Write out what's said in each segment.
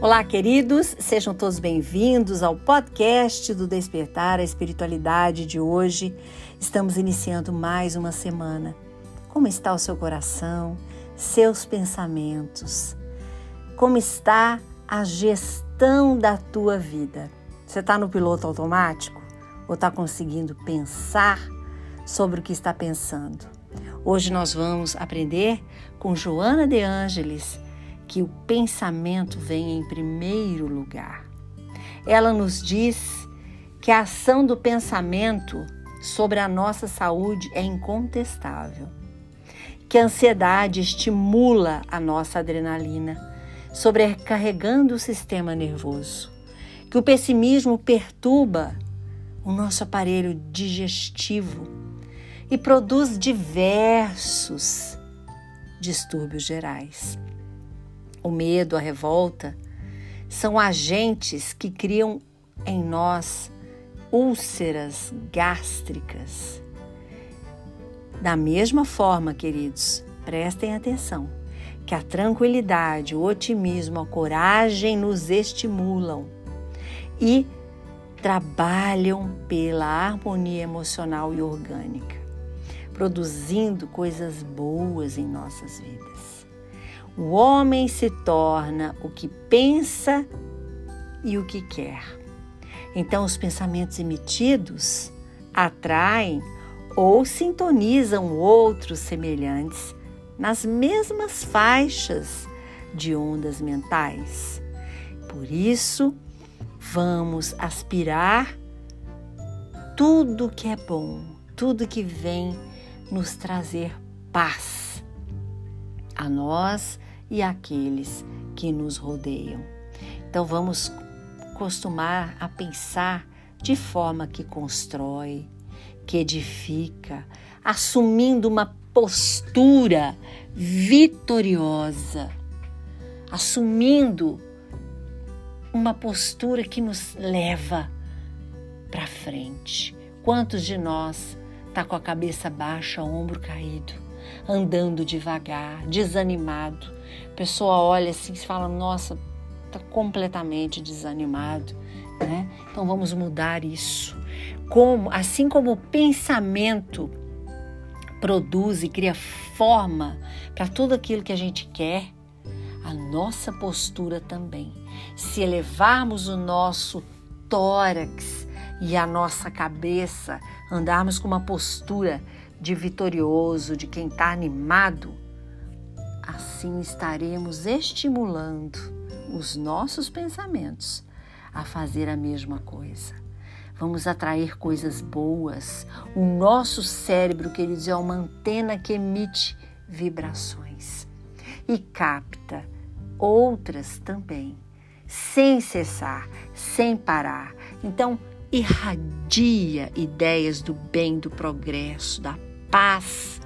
Olá, queridos, sejam todos bem-vindos ao podcast do Despertar a Espiritualidade de hoje. Estamos iniciando mais uma semana. Como está o seu coração, seus pensamentos? Como está a gestão da tua vida? Você está no piloto automático ou está conseguindo pensar sobre o que está pensando? Hoje nós vamos aprender com Joana de Ângeles que o pensamento vem em primeiro lugar. Ela nos diz que a ação do pensamento sobre a nossa saúde é incontestável, que a ansiedade estimula a nossa adrenalina, sobrecarregando o sistema nervoso, que o pessimismo perturba o nosso aparelho digestivo e produz diversos distúrbios gerais o medo, a revolta, são agentes que criam em nós úlceras gástricas. Da mesma forma, queridos, prestem atenção, que a tranquilidade, o otimismo, a coragem nos estimulam e trabalham pela harmonia emocional e orgânica, produzindo coisas boas em nossas vidas. O homem se torna o que pensa e o que quer. Então, os pensamentos emitidos atraem ou sintonizam outros semelhantes nas mesmas faixas de ondas mentais. Por isso, vamos aspirar tudo que é bom, tudo que vem nos trazer paz a nós e aqueles que nos rodeiam. Então vamos costumar a pensar de forma que constrói, que edifica, assumindo uma postura vitoriosa, assumindo uma postura que nos leva para frente. Quantos de nós tá com a cabeça baixa, ombro caído, andando devagar, desanimado, a pessoa olha assim e fala: Nossa, está completamente desanimado. Né? Então vamos mudar isso. Como, assim como o pensamento produz e cria forma para tudo aquilo que a gente quer, a nossa postura também. Se elevarmos o nosso tórax e a nossa cabeça, andarmos com uma postura de vitorioso, de quem está animado, Assim estaremos estimulando os nossos pensamentos a fazer a mesma coisa. Vamos atrair coisas boas. O nosso cérebro, queridos, é uma antena que emite vibrações e capta outras também, sem cessar, sem parar. Então, irradia ideias do bem, do progresso, da paz.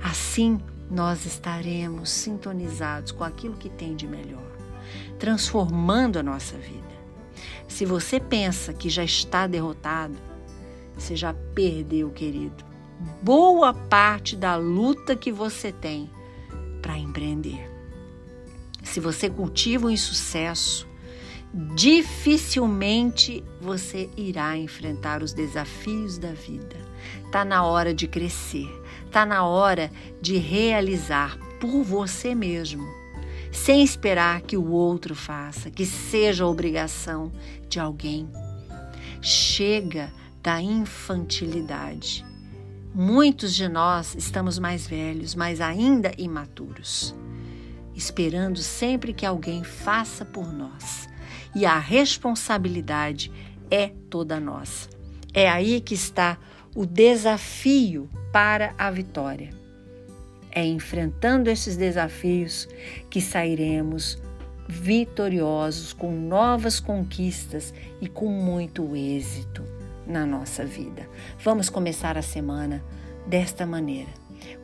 Assim, nós estaremos sintonizados com aquilo que tem de melhor, transformando a nossa vida. Se você pensa que já está derrotado, você já perdeu, querido, boa parte da luta que você tem para empreender. Se você cultiva o insucesso, dificilmente você irá enfrentar os desafios da vida. Está na hora de crescer, está na hora de realizar por você mesmo, sem esperar que o outro faça, que seja obrigação de alguém. Chega da infantilidade. Muitos de nós estamos mais velhos, mas ainda imaturos, esperando sempre que alguém faça por nós. E a responsabilidade é toda nossa. É aí que está o desafio para a vitória. É enfrentando esses desafios que sairemos vitoriosos com novas conquistas e com muito êxito na nossa vida. Vamos começar a semana desta maneira,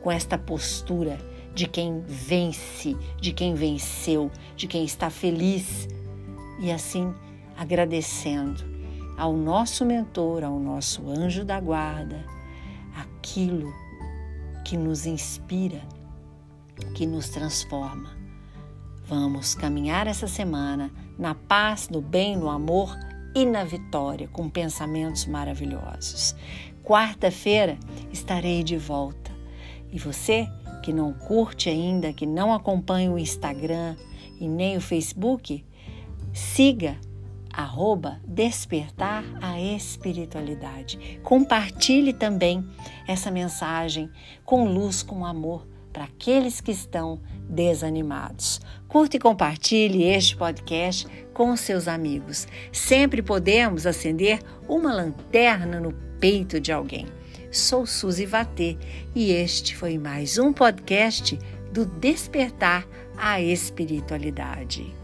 com esta postura de quem vence, de quem venceu, de quem está feliz e assim agradecendo ao nosso mentor, ao nosso anjo da guarda, aquilo que nos inspira, que nos transforma. Vamos caminhar essa semana na paz, no bem, no amor e na vitória, com pensamentos maravilhosos. Quarta-feira estarei de volta. E você que não curte ainda, que não acompanha o Instagram e nem o Facebook, siga arroba despertar a espiritualidade. Compartilhe também essa mensagem com luz, com amor para aqueles que estão desanimados. Curta e compartilhe este podcast com seus amigos. Sempre podemos acender uma lanterna no peito de alguém. Sou Suzy Vatê e este foi mais um podcast do Despertar a Espiritualidade.